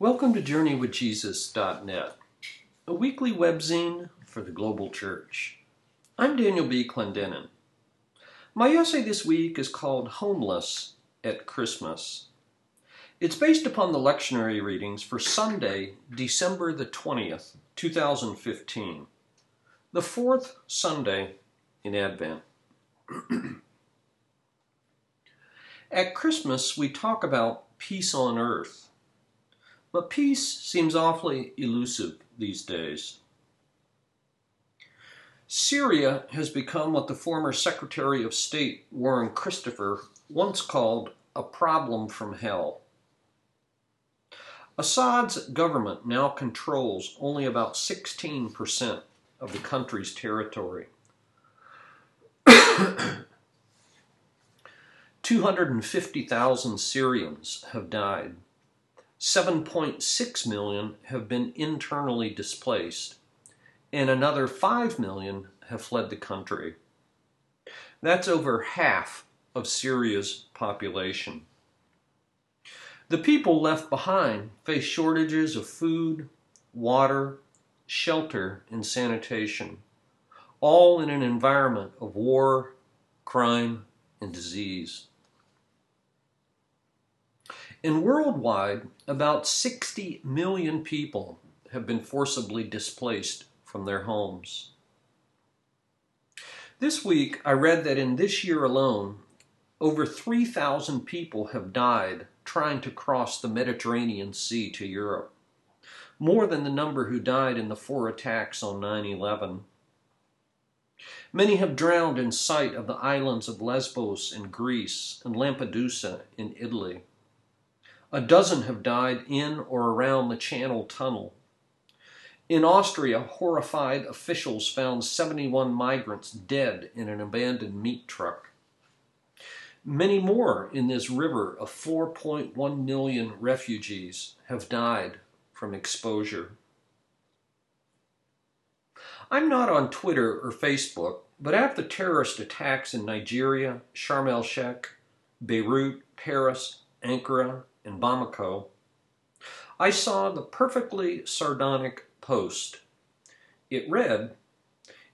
Welcome to JourneyWithJesus.net, a weekly webzine for the global church. I'm Daniel B. Clendenin. My essay this week is called Homeless at Christmas. It's based upon the lectionary readings for Sunday, December the 20th, 2015, the fourth Sunday in Advent. At Christmas, we talk about peace on earth. But peace seems awfully elusive these days. Syria has become what the former Secretary of State Warren Christopher once called a problem from hell. Assad's government now controls only about 16% of the country's territory. 250,000 Syrians have died. 7.6 million have been internally displaced, and another 5 million have fled the country. That's over half of Syria's population. The people left behind face shortages of food, water, shelter, and sanitation, all in an environment of war, crime, and disease. And worldwide, about 60 million people have been forcibly displaced from their homes. This week, I read that in this year alone, over 3,000 people have died trying to cross the Mediterranean Sea to Europe, more than the number who died in the four attacks on 9 11. Many have drowned in sight of the islands of Lesbos in Greece and Lampedusa in Italy. A dozen have died in or around the Channel Tunnel. In Austria, horrified officials found 71 migrants dead in an abandoned meat truck. Many more in this river of 4.1 million refugees have died from exposure. I'm not on Twitter or Facebook, but after terrorist attacks in Nigeria, Sharm el Sheikh, Beirut, Paris, Ankara, in Bamako, I saw the perfectly sardonic post. It read,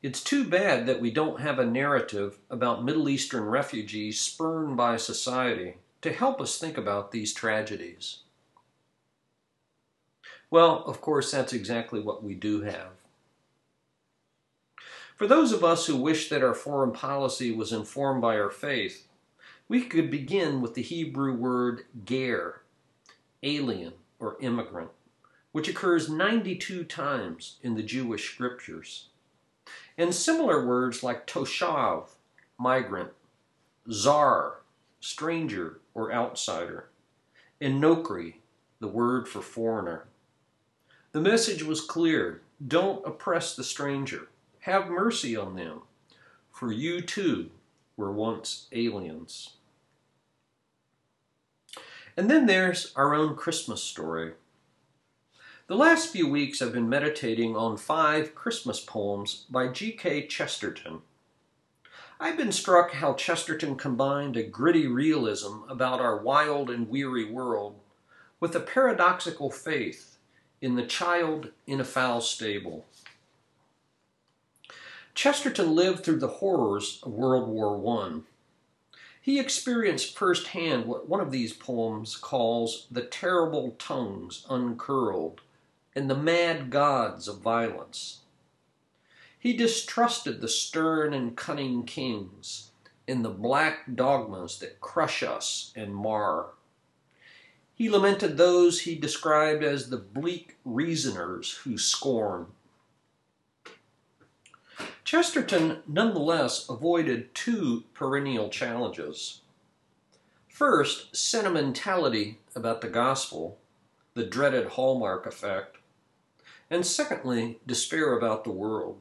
It's too bad that we don't have a narrative about Middle Eastern refugees spurned by society to help us think about these tragedies. Well, of course, that's exactly what we do have. For those of us who wish that our foreign policy was informed by our faith, we could begin with the Hebrew word ger, alien, or immigrant, which occurs 92 times in the Jewish scriptures. And similar words like toshav, migrant, zar, stranger or outsider, and nokri, the word for foreigner. The message was clear don't oppress the stranger, have mercy on them, for you too were once aliens. And then there's our own Christmas story. The last few weeks I've been meditating on five Christmas poems by G.K. Chesterton. I've been struck how Chesterton combined a gritty realism about our wild and weary world with a paradoxical faith in the child in a foul stable. Chesterton lived through the horrors of World War I. He experienced firsthand what one of these poems calls the terrible tongues uncurled and the mad gods of violence. He distrusted the stern and cunning kings and the black dogmas that crush us and mar. He lamented those he described as the bleak reasoners who scorn. Chesterton nonetheless avoided two perennial challenges. First, sentimentality about the gospel, the dreaded hallmark effect, and secondly, despair about the world.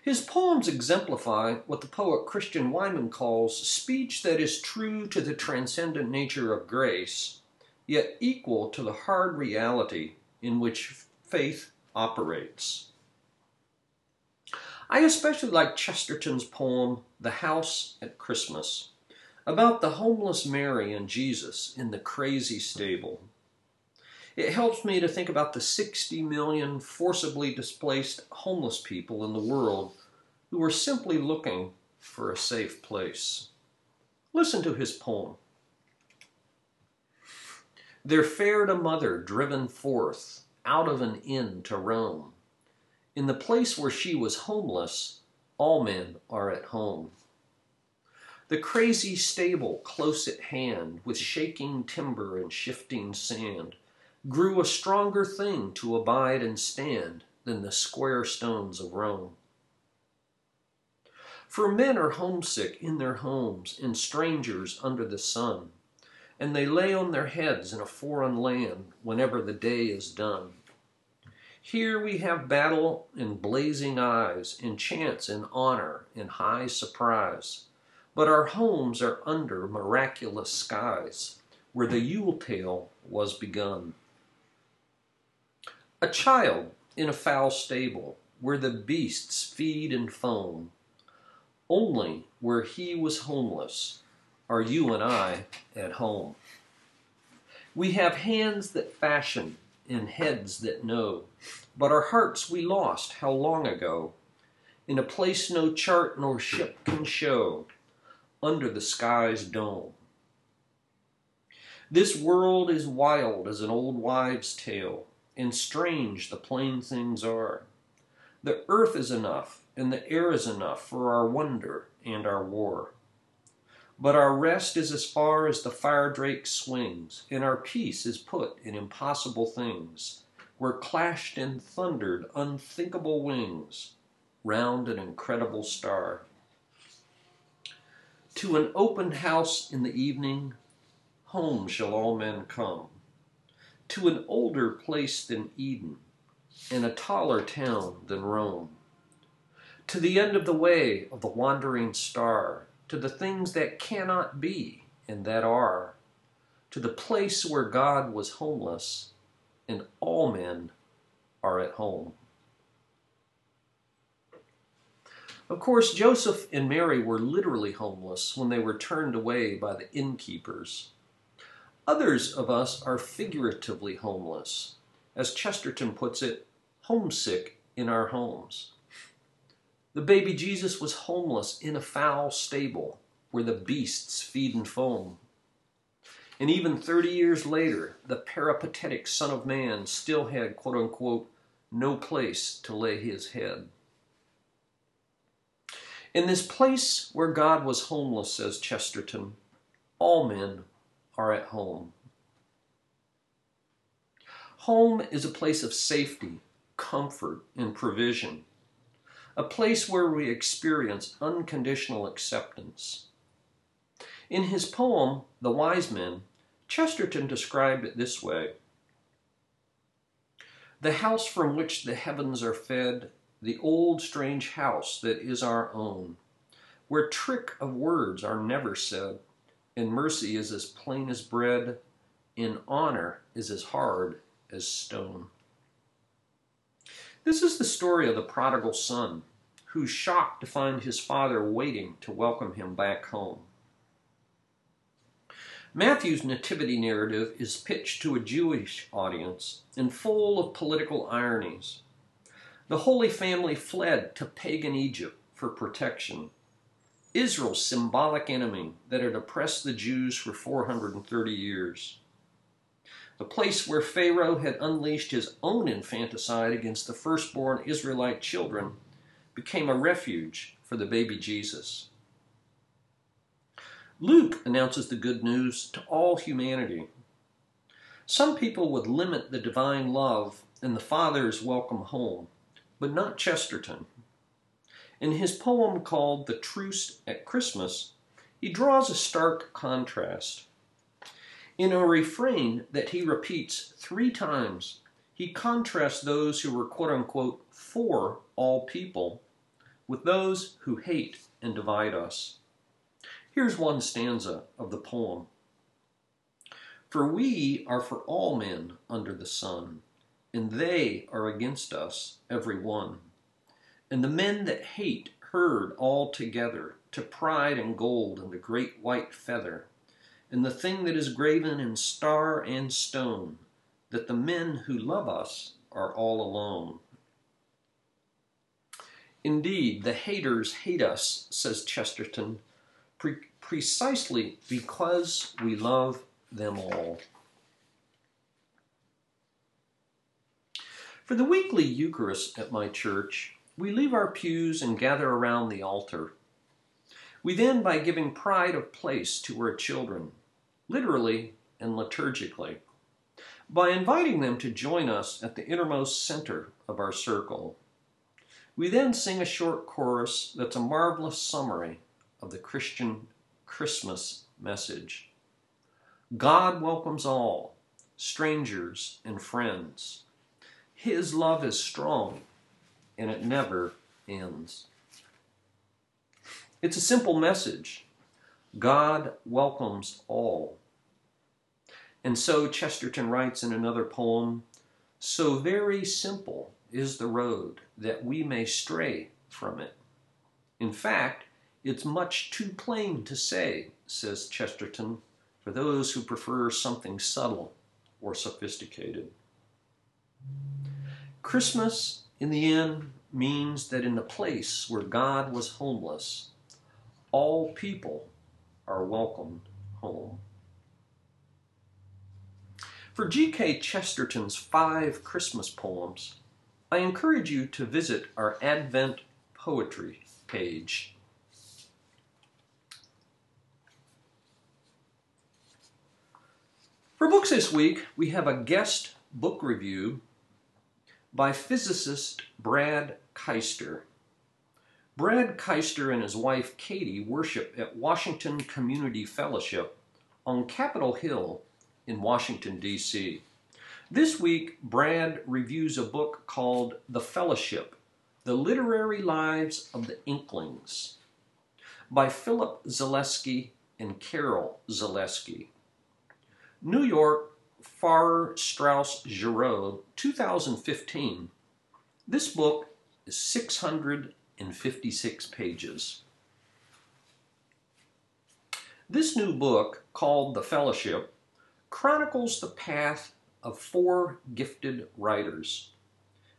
His poems exemplify what the poet Christian Wiman calls speech that is true to the transcendent nature of grace, yet equal to the hard reality in which faith operates. I especially like Chesterton's poem, The House at Christmas, about the homeless Mary and Jesus in the crazy stable. It helps me to think about the 60 million forcibly displaced homeless people in the world who are simply looking for a safe place. Listen to his poem. There fared a mother driven forth out of an inn to roam. In the place where she was homeless, all men are at home. The crazy stable close at hand, with shaking timber and shifting sand, grew a stronger thing to abide and stand than the square stones of Rome. For men are homesick in their homes and strangers under the sun, and they lay on their heads in a foreign land whenever the day is done. Here we have battle and blazing eyes, and chance and honor and high surprise. But our homes are under miraculous skies, where the Yule tale was begun. A child in a foul stable, where the beasts feed and foam. Only where he was homeless are you and I at home. We have hands that fashion and heads that know, but our hearts we lost how long ago, in a place no chart nor ship can show, under the sky's dome. This world is wild as an old wives' tale, and strange the plain things are. The earth is enough, and the air is enough for our wonder and our war. But our rest is as far as the fire drake swings, and our peace is put in impossible things, where clashed and thundered unthinkable wings round an incredible star. To an open house in the evening, home shall all men come to an older place than Eden, and a taller town than Rome. To the end of the way of the wandering star, to the things that cannot be and that are, to the place where God was homeless and all men are at home. Of course, Joseph and Mary were literally homeless when they were turned away by the innkeepers. Others of us are figuratively homeless. As Chesterton puts it, homesick in our homes. The baby Jesus was homeless in a foul stable where the beasts feed and foam. And even 30 years later, the peripatetic Son of Man still had, quote unquote, no place to lay his head. In this place where God was homeless, says Chesterton, all men are at home. Home is a place of safety, comfort, and provision, a place where we experience unconditional acceptance. In his poem, The Wise Men, Chesterton described it this way The house from which the heavens are fed, the old strange house that is our own, where trick of words are never said and mercy is as plain as bread, and honor is as hard as stone. This is the story of the prodigal son, who's shocked to find his father waiting to welcome him back home. Matthew's nativity narrative is pitched to a Jewish audience and full of political ironies. The Holy Family fled to pagan Egypt for protection Israel's symbolic enemy that had oppressed the Jews for 430 years. The place where Pharaoh had unleashed his own infanticide against the firstborn Israelite children became a refuge for the baby Jesus. Luke announces the good news to all humanity. Some people would limit the divine love and the Father's welcome home, but not Chesterton. In his poem called The Truce at Christmas, he draws a stark contrast. In a refrain that he repeats three times, he contrasts those who were quote unquote for all people with those who hate and divide us. Here's one stanza of the poem For we are for all men under the sun, and they are against us, every one. And the men that hate herd all together to pride and gold and the great white feather, and the thing that is graven in star and stone, that the men who love us are all alone. Indeed, the haters hate us, says Chesterton, pre- precisely because we love them all. For the weekly Eucharist at my church, we leave our pews and gather around the altar. We then, by giving pride of place to our children, literally and liturgically, by inviting them to join us at the innermost center of our circle, we then sing a short chorus that's a marvelous summary of the Christian Christmas message. God welcomes all, strangers and friends. His love is strong and it never ends. It's a simple message. God welcomes all. And so Chesterton writes in another poem So very simple is the road that we may stray from it. In fact, it's much too plain to say, says Chesterton, for those who prefer something subtle or sophisticated. Christmas, in the end, means that in the place where God was homeless, all people are welcomed home. For G.K. Chesterton's five Christmas poems, I encourage you to visit our Advent Poetry page. For books this week, we have a guest book review by physicist Brad Keister. Brad Keister and his wife Katie worship at Washington Community Fellowship on Capitol Hill in Washington, D.C. This week, Brad reviews a book called The Fellowship The Literary Lives of the Inklings by Philip Zaleski and Carol Zaleski. New York, Farrar Straus Giroux, 2015. This book is 656 pages. This new book, called The Fellowship, chronicles the path of four gifted writers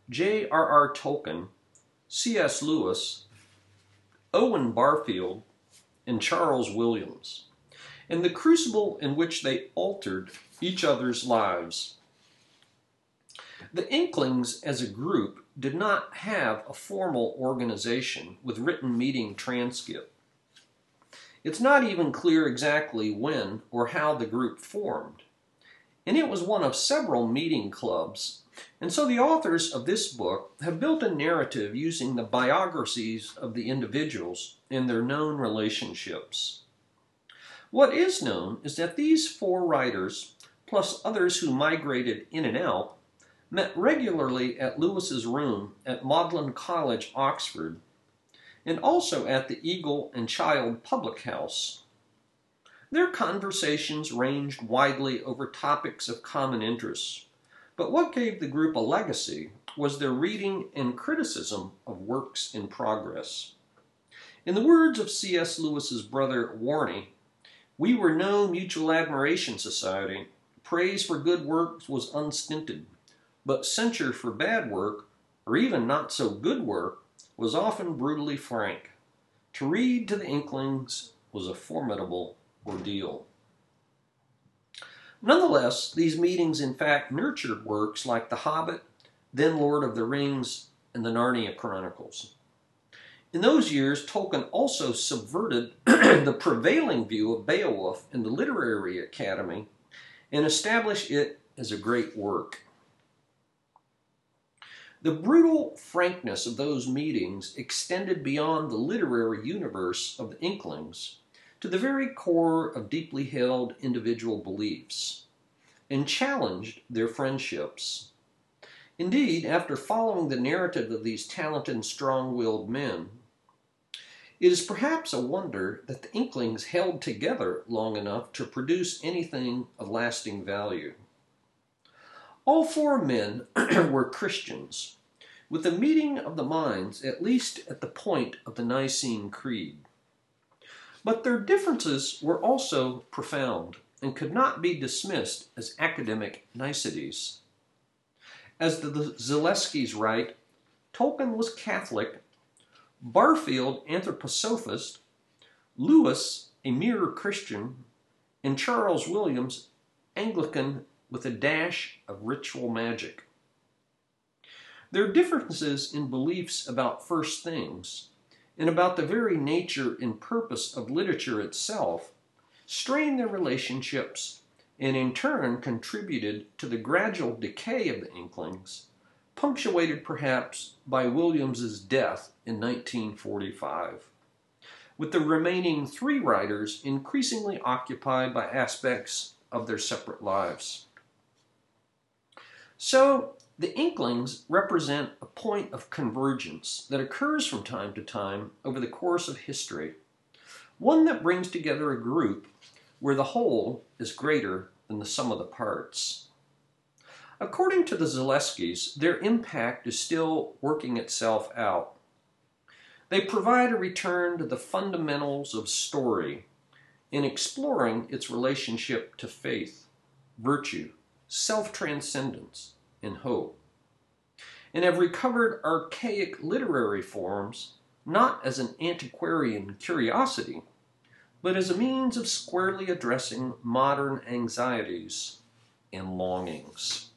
J.R.R. Tolkien, C.S. Lewis, Owen Barfield, and Charles Williams and the crucible in which they altered each other's lives. The Inklings as a group did not have a formal organization with written meeting transcript. It's not even clear exactly when or how the group formed, and it was one of several meeting clubs. And so the authors of this book have built a narrative using the biographies of the individuals and their known relationships. What is known is that these four writers, plus others who migrated in and out, met regularly at Lewis's room at Magdalen College, Oxford, and also at the Eagle and Child Public House. Their conversations ranged widely over topics of common interest, but what gave the group a legacy was their reading and criticism of works in progress. In the words of C.S. Lewis's brother Warnie, we were no mutual admiration society. Praise for good works was unstinted, but censure for bad work, or even not so good work, was often brutally frank. To read to the Inklings was a formidable ordeal. Nonetheless, these meetings in fact nurtured works like The Hobbit, then Lord of the Rings, and the Narnia Chronicles. In those years, Tolkien also subverted the prevailing view of Beowulf in the Literary Academy and established it as a great work. The brutal frankness of those meetings extended beyond the literary universe of the Inklings to the very core of deeply held individual beliefs and challenged their friendships. Indeed, after following the narrative of these talented and strong willed men, it is perhaps a wonder that the Inklings held together long enough to produce anything of lasting value. All four men were Christians, with a meeting of the minds at least at the point of the Nicene Creed. But their differences were also profound, and could not be dismissed as academic niceties. As the Zaleskis write, Tolkien was Catholic, Barfield anthroposophist, Lewis a mere Christian, and Charles Williams Anglican with a dash of ritual magic. Their differences in beliefs about first things and about the very nature and purpose of literature itself strained their relationships and in turn contributed to the gradual decay of the Inklings, punctuated perhaps by Williams's death in 1945, with the remaining three writers increasingly occupied by aspects of their separate lives. So, the Inklings represent a point of convergence that occurs from time to time over the course of history, one that brings together a group where the whole is greater than the sum of the parts. According to the Zaleskis, their impact is still working itself out. They provide a return to the fundamentals of story in exploring its relationship to faith, virtue, self transcendence, and hope, and have recovered archaic literary forms not as an antiquarian curiosity, but as a means of squarely addressing modern anxieties and longings.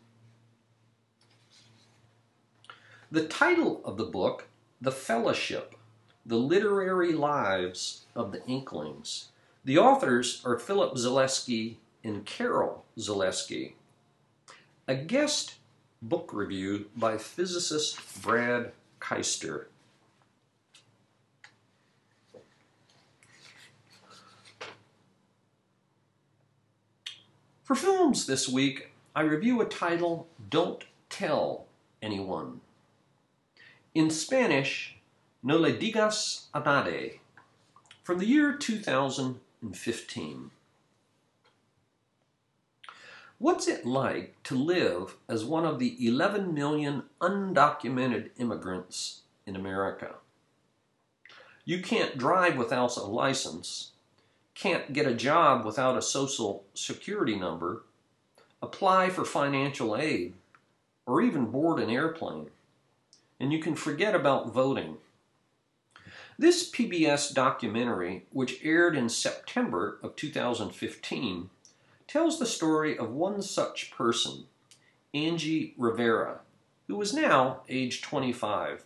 The title of the book, The Fellowship The Literary Lives of the Inklings, the authors are Philip Zaleski and Carol Zaleski. A guest book review by physicist Brad Keister. For films this week, I review a title, Don't Tell Anyone. In Spanish, No le digas a nadie, from the year 2000 15. What's it like to live as one of the 11 million undocumented immigrants in America? You can't drive without a license, can't get a job without a social security number, apply for financial aid, or even board an airplane. And you can forget about voting. This PBS documentary, which aired in September of 2015, tells the story of one such person, Angie Rivera, who is now age 25.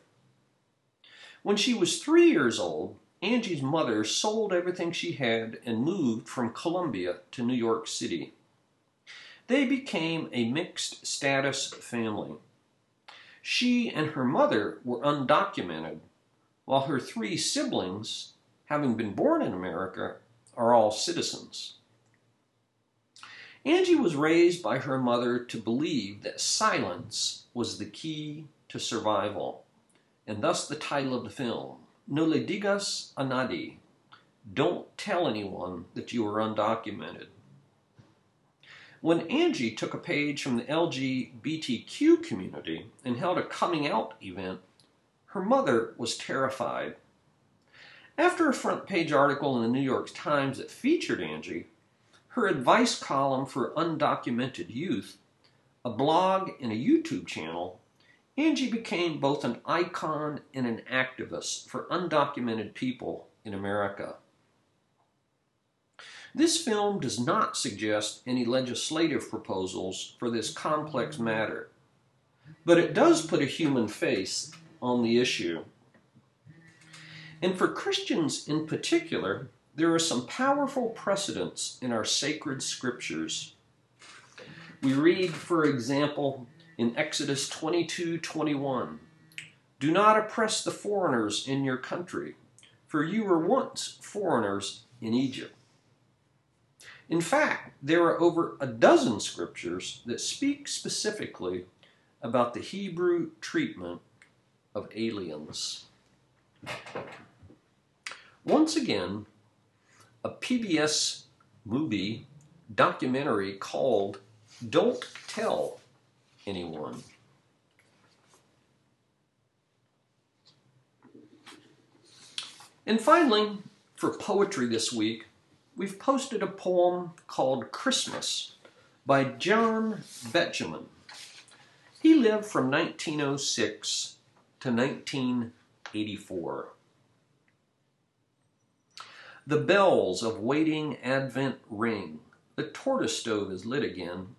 When she was three years old, Angie's mother sold everything she had and moved from Colombia to New York City. They became a mixed status family. She and her mother were undocumented while her three siblings, having been born in America, are all citizens. Angie was raised by her mother to believe that silence was the key to survival, and thus the title of the film, No le digas a nadie, Don't Tell Anyone That You Are Undocumented. When Angie took a page from the LGBTQ community and held a coming out event her mother was terrified. After a front page article in the New York Times that featured Angie, her advice column for undocumented youth, a blog, and a YouTube channel, Angie became both an icon and an activist for undocumented people in America. This film does not suggest any legislative proposals for this complex matter, but it does put a human face on the issue. And for Christians in particular, there are some powerful precedents in our sacred scriptures. We read, for example, in Exodus 22 21, Do not oppress the foreigners in your country, for you were once foreigners in Egypt. In fact, there are over a dozen scriptures that speak specifically about the Hebrew treatment of aliens. Once again, a PBS movie documentary called Don't Tell Anyone. And finally, for poetry this week, we've posted a poem called Christmas by John Betjeman. He lived from 1906 to 1984. The bells of waiting Advent ring, the tortoise stove is lit again,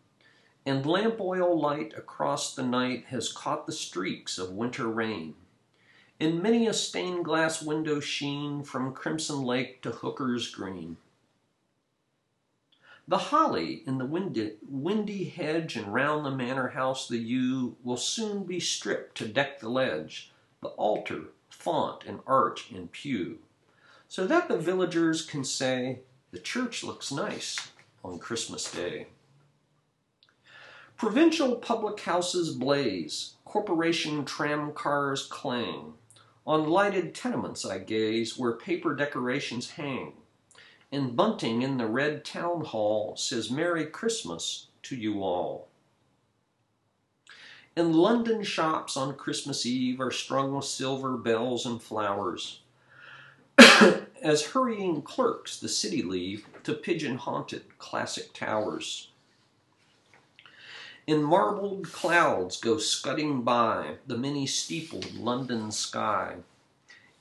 and lamp oil light across the night has caught the streaks of winter rain. In many a stained glass window sheen from Crimson Lake to Hooker's Green. The holly in the windy, windy hedge and round the manor house the yew will soon be stripped to deck the ledge, the altar, font, and arch and pew, so that the villagers can say, the church looks nice on Christmas Day. Provincial public houses blaze, corporation tram cars clang. On lighted tenements I gaze where paper decorations hang. And bunting in the red town hall says Merry Christmas to you all. In London shops on Christmas Eve are strung with silver bells and flowers. As hurrying clerks the city leave to pigeon haunted classic towers. In marbled clouds go scudding by the many steepled London sky.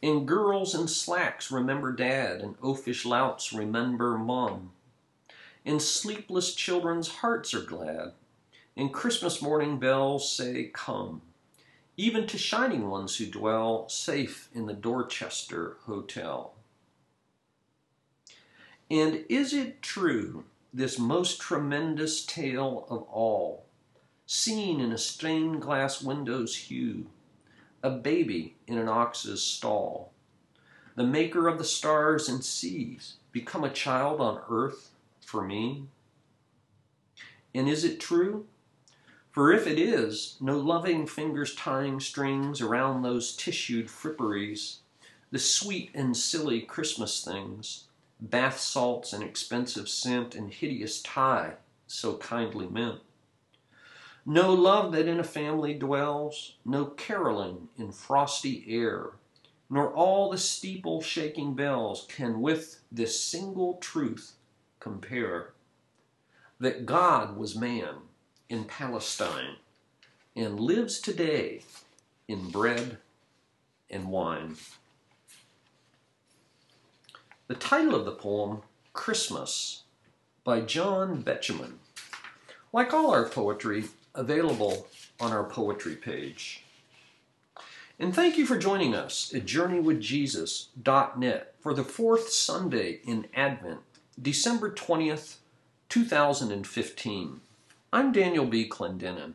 And girls in slacks remember dad, and oafish louts remember mum. And sleepless children's hearts are glad, and Christmas morning bells say, Come, even to shining ones who dwell safe in the Dorchester Hotel. And is it true, this most tremendous tale of all, seen in a stained glass window's hue, a baby in an ox's stall. The maker of the stars and seas become a child on earth for me? And is it true? For if it is, no loving fingers tying strings around those tissued fripperies, the sweet and silly Christmas things, bath salts and expensive scent and hideous tie so kindly meant. No love that in a family dwells, no caroling in frosty air, nor all the steeple shaking bells can with this single truth compare that God was man in Palestine and lives today in bread and wine. The title of the poem, Christmas, by John Betjeman. Like all our poetry, available on our poetry page. And thank you for joining us at JourneyWithJesus.net for the fourth Sunday in Advent, December 20th, 2015. I'm Daniel B. Clendenin.